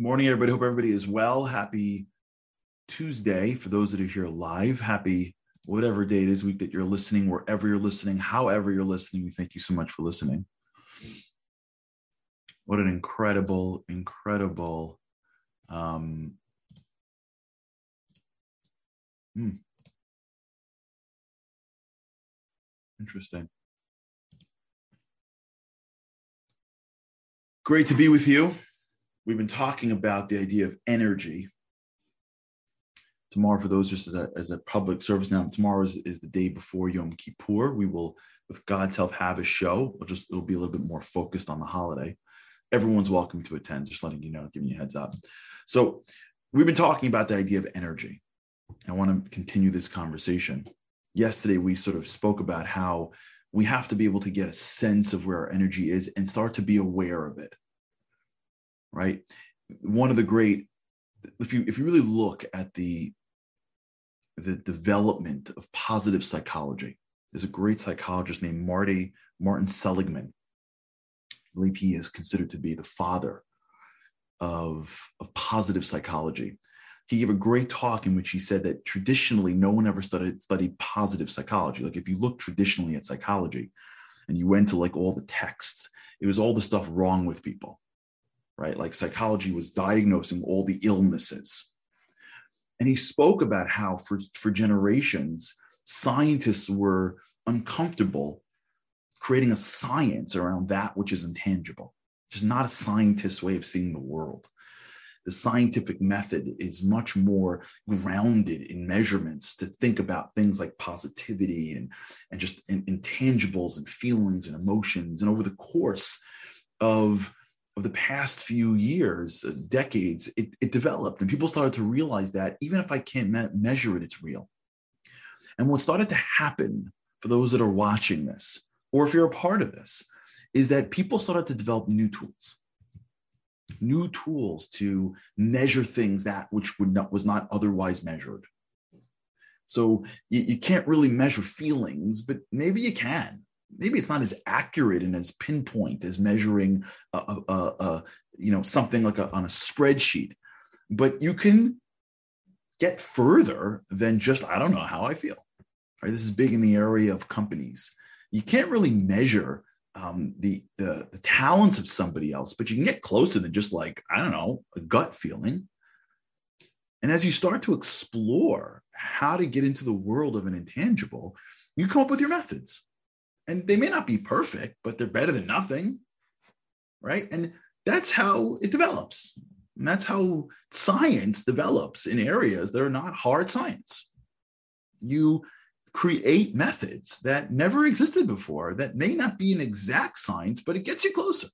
Morning, everybody. Hope everybody is well. Happy Tuesday for those that are here live. Happy whatever day it is week that you're listening, wherever you're listening, however you're listening. We thank you so much for listening. What an incredible, incredible um, hmm. interesting. Great to be with you we've been talking about the idea of energy. Tomorrow, for those just as a, as a public service now, tomorrow is, is the day before Yom Kippur. We will, with God's help, have a show. We'll just it'll be a little bit more focused on the holiday. Everyone's welcome to attend. Just letting you know, giving you a heads up. So, we've been talking about the idea of energy. I want to continue this conversation. Yesterday, we sort of spoke about how we have to be able to get a sense of where our energy is and start to be aware of it right? One of the great, if you if you really look at the the development of positive psychology, there's a great psychologist named Marty Martin Seligman. I believe he is considered to be the father of, of positive psychology. He gave a great talk in which he said that traditionally no one ever studied studied positive psychology. Like if you look traditionally at psychology and you went to like all the texts, it was all the stuff wrong with people right? Like psychology was diagnosing all the illnesses. And he spoke about how for, for generations, scientists were uncomfortable creating a science around that which is intangible, which is not a scientist's way of seeing the world. The scientific method is much more grounded in measurements to think about things like positivity and, and just intangibles and feelings and emotions. And over the course of of the past few years, uh, decades, it, it, developed and people started to realize that even if I can't me- measure it, it's real. And what started to happen for those that are watching this, or if you're a part of this, is that people started to develop new tools, new tools to measure things that which would not was not otherwise measured. So you, you can't really measure feelings, but maybe you can maybe it's not as accurate and as pinpoint as measuring a, a, a you know something like a, on a spreadsheet but you can get further than just i don't know how i feel right? This is big in the area of companies. You can't really measure um, the, the the talents of somebody else but you can get closer than just like i don't know a gut feeling. And as you start to explore how to get into the world of an intangible you come up with your methods and they may not be perfect, but they're better than nothing. Right. And that's how it develops. And that's how science develops in areas that are not hard science. You create methods that never existed before that may not be an exact science, but it gets you closer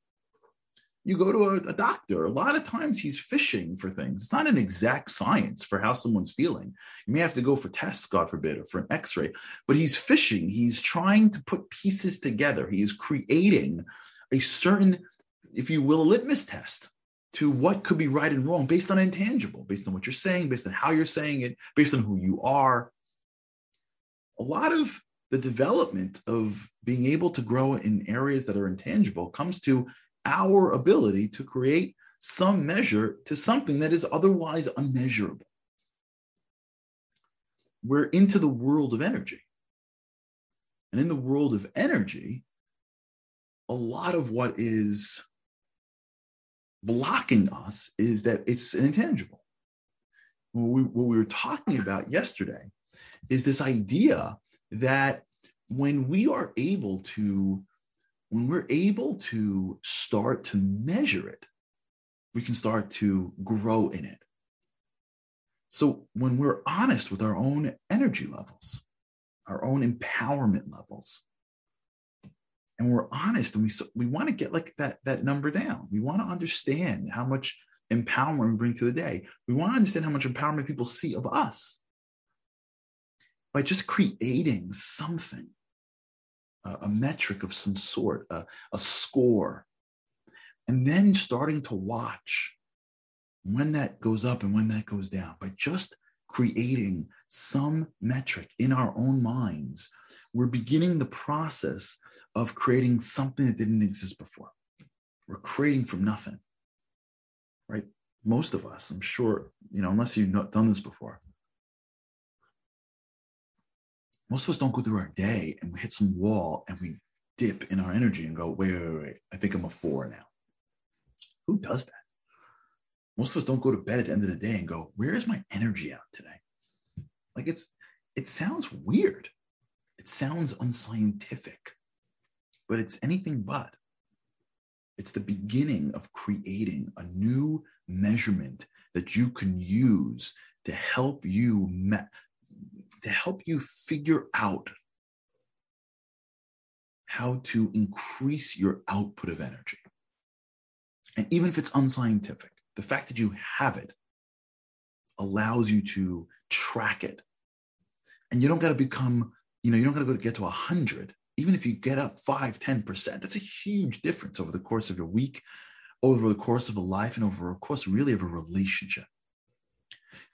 you go to a, a, doctor a lot of times he's fishing for things. It's not an exact science for how someone's feeling. You may have to go for tests god forbid or for an x-ray but he's fishing. He's trying to put pieces together. He is creating a certain if you will litmus test to what could be right and wrong based on intangible based on what you're saying based on how you're saying it based on who you are. A lot of the development of being able to grow in areas that are intangible comes to our ability to create some measure to something that is otherwise unmeasurable. We're into the world of energy. And in the world of energy, a lot of what is blocking us is that it's an intangible. What we, what we were talking about yesterday is this idea that when we are able to when we're able to start to measure it, we can start to grow in it. So when we're honest with our own energy levels, our own empowerment levels, and we're honest and we we want to get like that that number down. We want to understand how much empowerment we bring to the day. We want to understand how much empowerment people see of us by just creating something a, metric of some sort, a, a score, and then starting to watch when that goes up and when that goes down by just creating some metric in our own minds, we're beginning the process of creating something that didn't exist before. We're creating from nothing, right? most of us, I'm sure, you know, unless you've not done this before, most of us don't go through our day and we hit some wall and we dip in our energy and go, wait, wait, wait, I think I'm a four now. Who does that? Most of us don't go to bed at the end of the day and go, where is my energy out today? Like it's, it sounds weird. It sounds unscientific, but it's anything but. It's the beginning of creating a new measurement that you can use to help you to help you figure out how to increase your output of energy. And even if it's unscientific, the fact that you have it allows you to track it. And you don't got to become, you know, you don't got to go to get to 100. Even if you get up 5, 10%, that's a huge difference over the course of your week, over the course of a life, and over a course really of a relationship.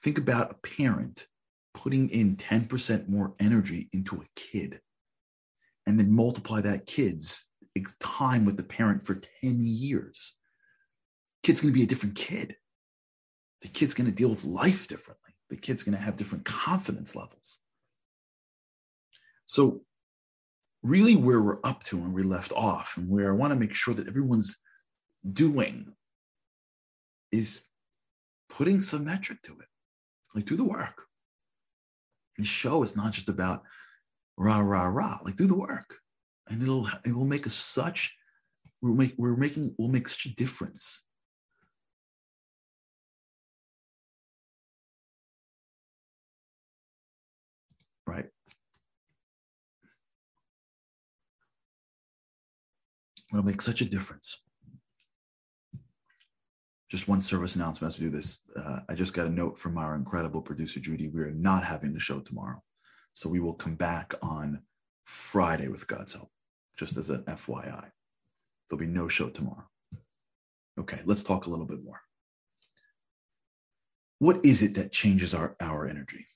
Think about a parent putting in 10% more energy into a kid and then multiply that kid's time with the parent for 10 years. Kid's going to be a different kid. The kid's going to deal with life differently. The kid's going to have different confidence levels. So, really, where we're up to and we left off, and where I want to make sure that everyone's doing is putting some metric to it. Like, do the work. The show is not just about rah rah rah. Like do the work, and it'll it will make us such. We're make we're making we'll make such a difference. Right. It'll make such a difference just one service announcement as we do this. Uh, I just got a note from our incredible producer, Judy. We are not having the show tomorrow. So we will come back on Friday with God's help, just as an FYI. There'll be no show tomorrow. Okay, let's talk a little bit more. What is it that changes our, our energy?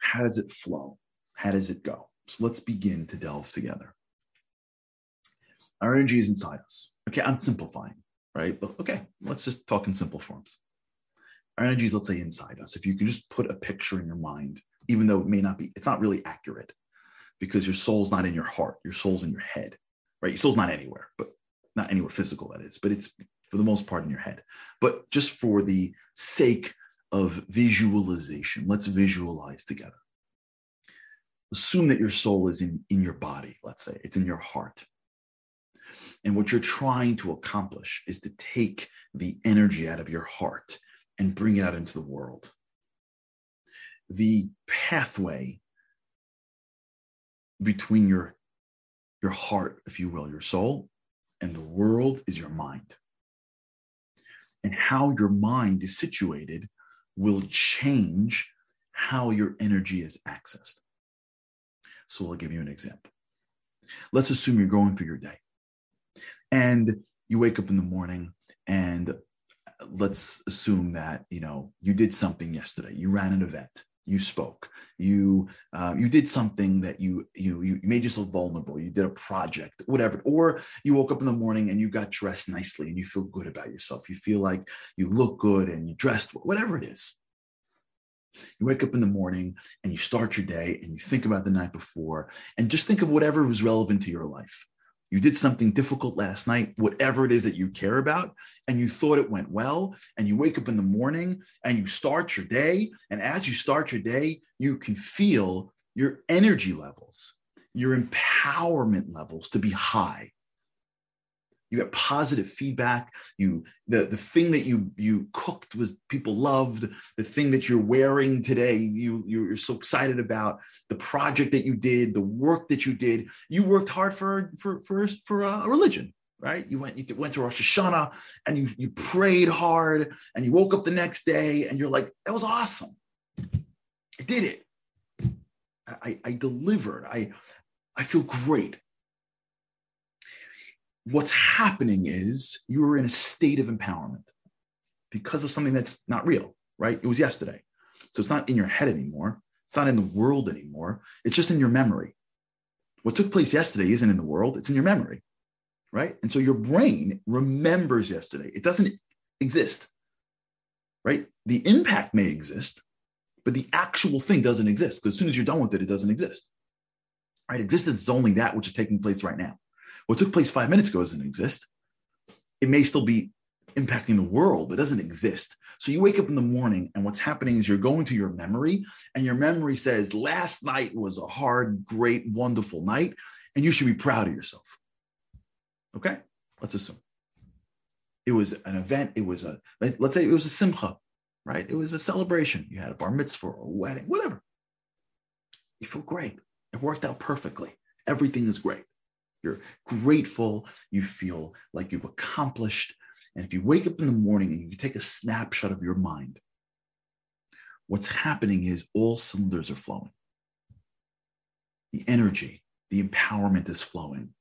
How does it flow? How does it go? So let's begin to delve together. Our energy is inside us. Okay, I'm simplifying right? But okay, let's just talk in simple forms. Our energy is, let's say, inside us. If you can just put a picture in your mind, even though it may not be, it's not really accurate because your soul's not in your heart, your soul's in your head, right? Your soul's not anywhere, but not anywhere physical, that is, but it's for the most part in your head. But just for the sake of visualization, let's visualize together. Assume that your soul is in, in your body, let's say, it's in your heart. And what you're trying to accomplish is to take the energy out of your heart and bring it out into the world. The pathway between your, your heart, if you will, your soul, and the world is your mind. And how your mind is situated will change how your energy is accessed. So I'll give you an example. Let's assume you're going through your day and you wake up in the morning and let's assume that you know you did something yesterday. You ran an event. You spoke. You uh, you did something that you you you made yourself vulnerable. You did a project whatever. Or you woke up in the morning and you got dressed nicely and you feel good about yourself. You feel like you look good and you dressed whatever it is. You wake up in the morning and you start your day and you think about the night before and just think of whatever was relevant to your life you did something difficult last night, whatever it is that you care about, and you thought it went well. And you wake up in the morning and you start your day. And as you start your day, you can feel your energy levels, your empowerment levels to be high you got positive feedback. You the the thing that you you cooked was people loved. The thing that you're wearing today you you're so excited about. The project that you did the work that you did. You worked hard for for for for a religion right? You went you went to Rosh Hashanah and you you prayed hard and you woke up the next day and you're like that was awesome. I did it. I I delivered. I I feel great what's happening is you're in a state of empowerment because of something that's not real, right? It was yesterday. So it's not in your head anymore. It's not in the world anymore. It's just in your memory. What took place yesterday isn't in the world, it's in your memory, right? And so your brain remembers yesterday. It doesn't exist. right? The impact may exist, but the actual thing doesn't exist. Because as soon as you're done with it, it doesn't exist. Right? Existence is only that which is taking place right now. What took place five minutes ago doesn't exist. It may still be impacting the world, but doesn't exist. So you wake up in the morning, and what's happening is you're going to your memory, and your memory says, Last night was a hard, great, wonderful night, and you should be proud of yourself. Okay? Let's assume it was an event. It was a, let's say it was a simcha, right? It was a celebration. You had a bar mitzvah or a wedding, whatever. You feel great. It worked out perfectly. Everything is great. You're grateful. You feel like you've accomplished. And if you wake up in the morning and you take a snapshot of your mind, what's happening is all cylinders are flowing. The energy, the empowerment is flowing.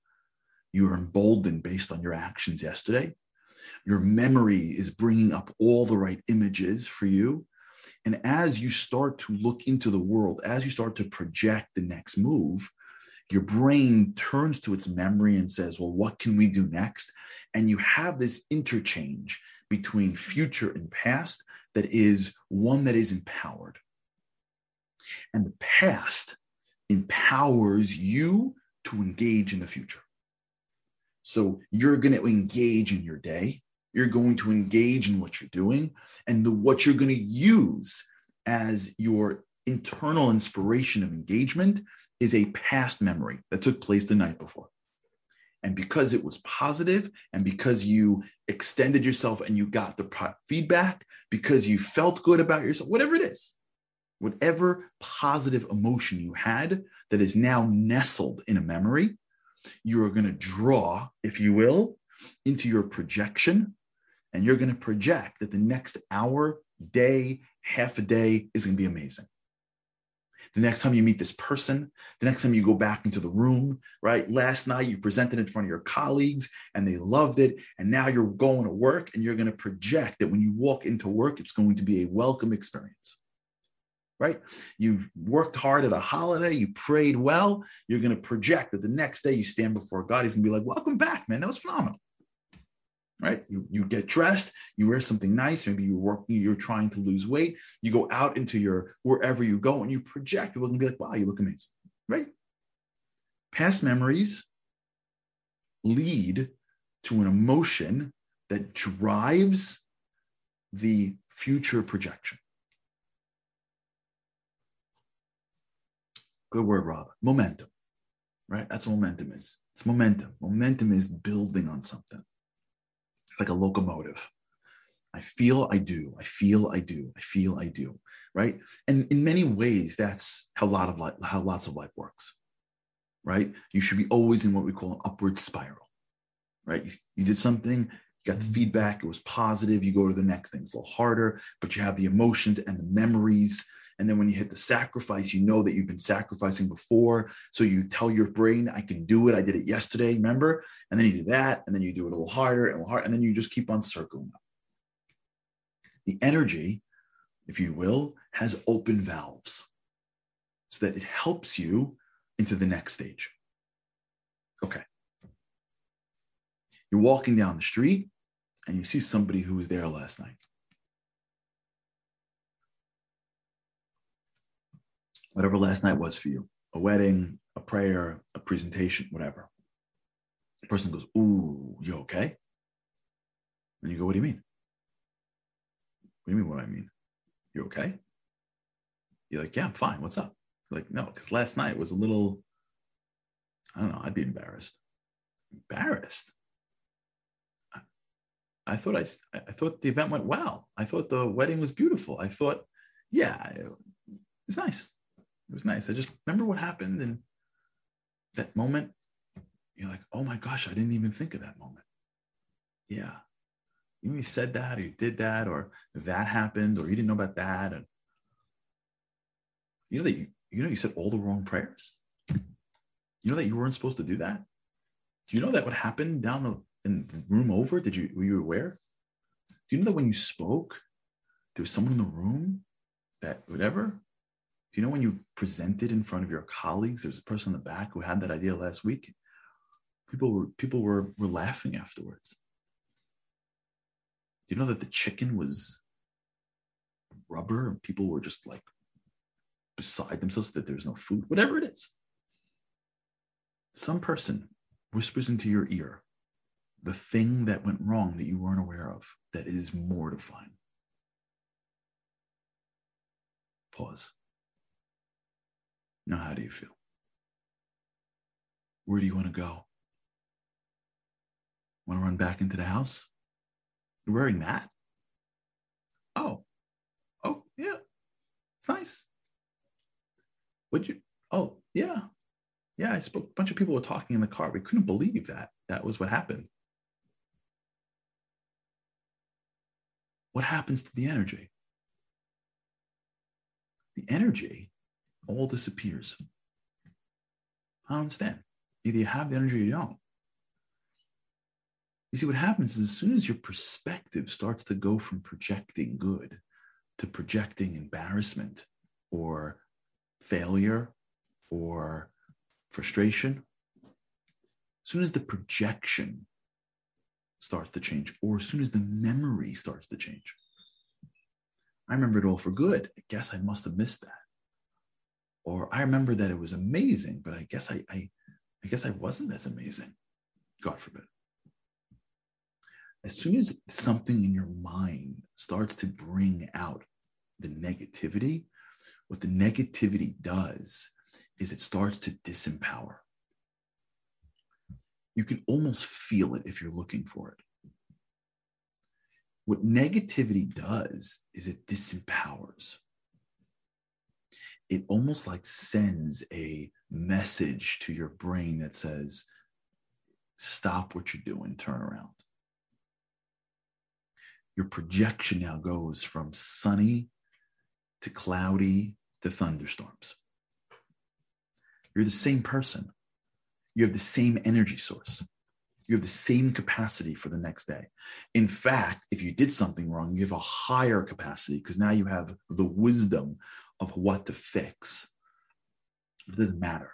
You are emboldened based on your actions yesterday your memory is bringing up all the right images for you. And as you start to look into the world, as you start to project the next move, your brain turns to its memory and says, Well, what can we do next? And you have this interchange between future and past that is one that is empowered. And the past empowers you to engage in the future. So you're going to engage in your day you're going to engage in what you're doing and the, what you're going to use as your internal inspiration of engagement is a past memory that took place the night before. And because it was positive and because you extended yourself and you got the feedback, because you felt good about yourself, whatever it is, whatever positive emotion you had that is now nestled in a memory, you are going to draw, if you will, into your projection and you're going to project that the next hour, day, half a day is going to be amazing. The next time you meet this person, the next time you go back into the room, right? Last night you presented in front of your colleagues and they loved it. And now you're going to work and you're going to project that when you walk into work, it's going to be a welcome experience, right? You worked hard at a holiday, you prayed well. You're going to project that the next day you stand before God, He's going to be like, Welcome back, man. That was phenomenal right? You, you get dressed, you wear something nice. Maybe you're working, you're trying to lose weight. You go out into your wherever you go and you project. People can be like, wow, you look amazing, right? Past memories lead to an emotion that drives the future projection. Good word, Rob. Momentum, right? That's what momentum is. It's momentum. Momentum is building on something like a locomotive. I feel I do. I feel I do. I feel I do. Right. And in many ways, that's how a lot of life, how lots of life works. Right. You should be always in what we call an upward spiral. Right. You, you did something, you got the feedback, it was positive. You go to the next thing, it's a little harder, but you have the emotions and the memories and then when you hit the sacrifice, you know that you've been sacrificing before. So you tell your brain, I can do it. I did it yesterday, remember? And then you do that. And then you do it a little harder and a little harder. And then you just keep on circling up. The energy, if you will, has open valves so that it helps you into the next stage. Okay. You're walking down the street and you see somebody who was there last night. Whatever last night was for you a wedding, a prayer, a presentation, whatever. The person goes, Ooh, you okay? And you go, What do you mean? What do you mean, what I mean? You okay? You're like, Yeah, I'm fine. What's up? like, no, because last night was a little, I don't know, I'd be embarrassed. Embarrassed? I, I thought I, I thought the event went well. I thought the wedding was beautiful. I thought, yeah, it was nice. It was nice. I just remember what happened and that moment. You're like, oh my gosh, I didn't even think of that moment. Yeah. You, said that or you did that or that happened or you didn't know about that. And you know that you, you know you said all the wrong prayers. You know that you weren't supposed to do that. Do you know that what happened down the in the room over? Did you were you aware? Do you know that when you spoke, there was someone in the room that whatever you know when you presented in front of your colleagues, there's a person in the back who had that idea last week? People were people were, were laughing afterwards. Do you know that the chicken was rubber and people were just like beside themselves that there's no food, whatever it is. Some person whispers into your ear the thing that went wrong that you weren't aware of that is mortifying. Pause. Now, how do you feel? Where do you want to go? Want to run back into the house? You're wearing that? Oh, oh, yeah. It's nice. Would you? Oh, yeah. Yeah, I spoke. A bunch of people were talking in the car. We couldn't believe that. That was what happened. What happens to the energy? The energy all disappears. I don't understand. Either you have the energy or you don't. You see, what happens is as soon as your perspective starts to go from projecting good to projecting embarrassment or failure or frustration, as soon as the projection starts to change, or as soon as the memory starts to change, I remember it all for good. I guess I must have missed that. Or I remember that it was amazing, but I guess I, I, I guess I wasn't as amazing. God forbid. As soon as something in your mind starts to bring out the negativity, what the negativity does is it starts to disempower. You can almost feel it if you're looking for it. What negativity does is it disempowers. It almost like sends a message to your brain that says, stop what you're doing, turn around. Your projection now goes from sunny to cloudy to thunderstorms. You're the same person. You have the same energy source. You have the same capacity for the next day. In fact, if you did something wrong, you have a higher capacity because now you have the wisdom of what to fix. It doesn't matter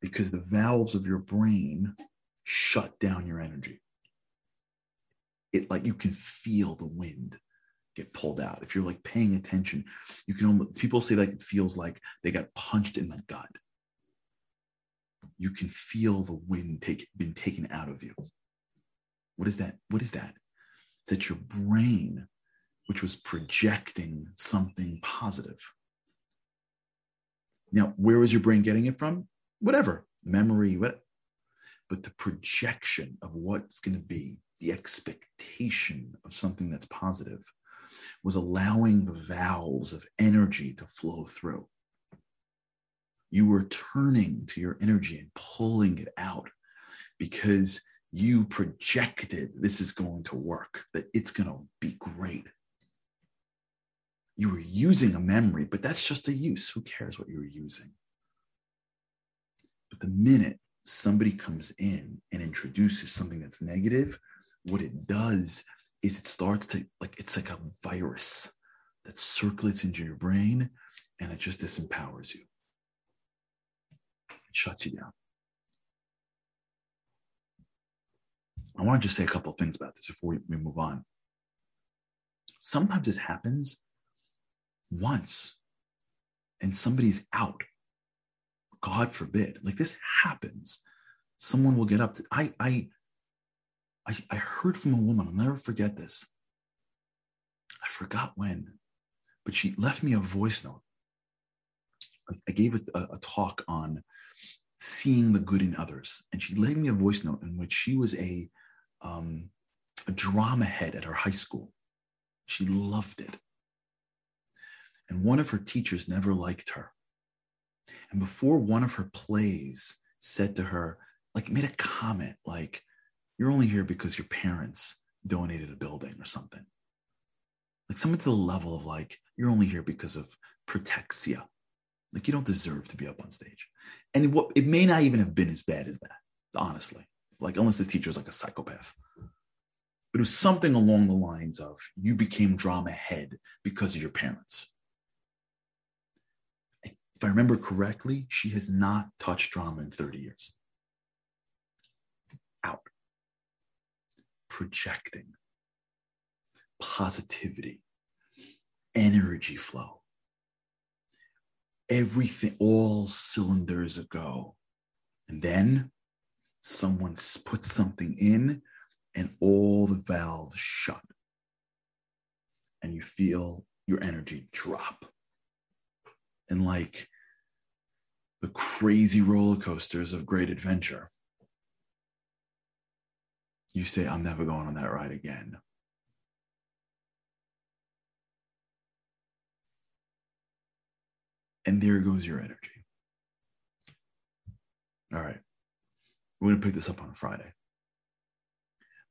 because the valves of your brain shut down your energy. It like you can feel the wind get pulled out. If you're like paying attention, you can almost, people say like it feels like they got punched in the gut. You can feel the wind take been taken out of you. What is that? What is that? It's that your brain, which was projecting something positive. Now, where was your brain getting it from? Whatever, memory, but the projection of what's going to be, the expectation of something that's positive was allowing the valves of energy to flow through. You were turning to your energy and pulling it out because you projected this is going to work, that it's going to be great. You were using a memory, but that's just a use. Who cares what you were using? But the minute somebody comes in and introduces something that's negative, what it does is it starts to like it's like a virus that circulates into your brain and it just disempowers you. It shuts you down. I want to just say a couple of things about this before we move on. Sometimes this happens once and somebody's out. God forbid. Like this happens. Someone will get up to I I I, heard from a woman, I'll never forget this. I forgot when, but she left me a voice note. I, I gave a, a talk on seeing the good in others, and she left me a voice note in which she was a um, a drama head at her high school. She loved it. And one of her teachers never liked her. And before one of her plays said to her, like, made a comment like, you're only here because your parents donated a building or something. Like something to the level of like, you're only here because of protexia. Like you don't deserve to be up on stage. And what it may not even have been as bad as that, honestly. Like unless this teacher is like a psychopath. But it was something along the lines of you became drama head because of your parents. If I remember correctly, she has not touched drama in 30 years. Out projecting positivity. energy flow. Everything, all cylinders go. And then someone puts something in and all the valves shut. And you feel your energy drop. And like the crazy roller coasters of great adventure, you say, I'm never going on that ride again. And there goes your energy. All right. We're going to pick this up on Friday.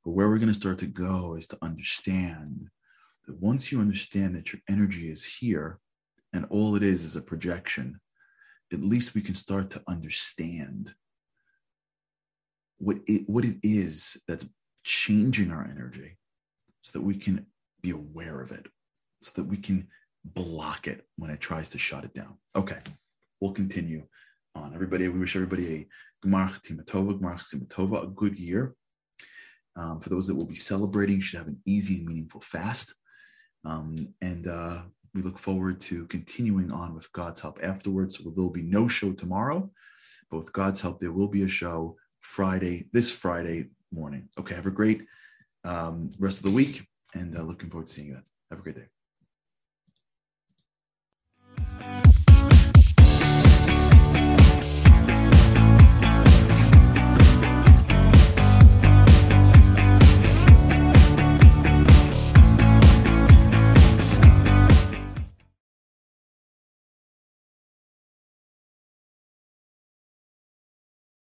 But where we're going to start to go is to understand that once you understand that your energy is here and all it is is a projection, at least we can start to understand what it, what it is that's changing our energy so that we can be aware of it, so that we can block it when it tries to shut it down. Okay, we'll continue on. Everybody, we wish everybody a Gmar Timatova, Gmar Simatova, a good year. Um, for those that will be celebrating, should have an easy and meaningful fast. Um, and uh, we look forward to continuing on with God's help afterwards. There'll be no show tomorrow, but with God's help, there will be a show Friday, this Friday morning. Okay, have a great um, rest of the week and uh, looking forward to seeing you then. Have a great day.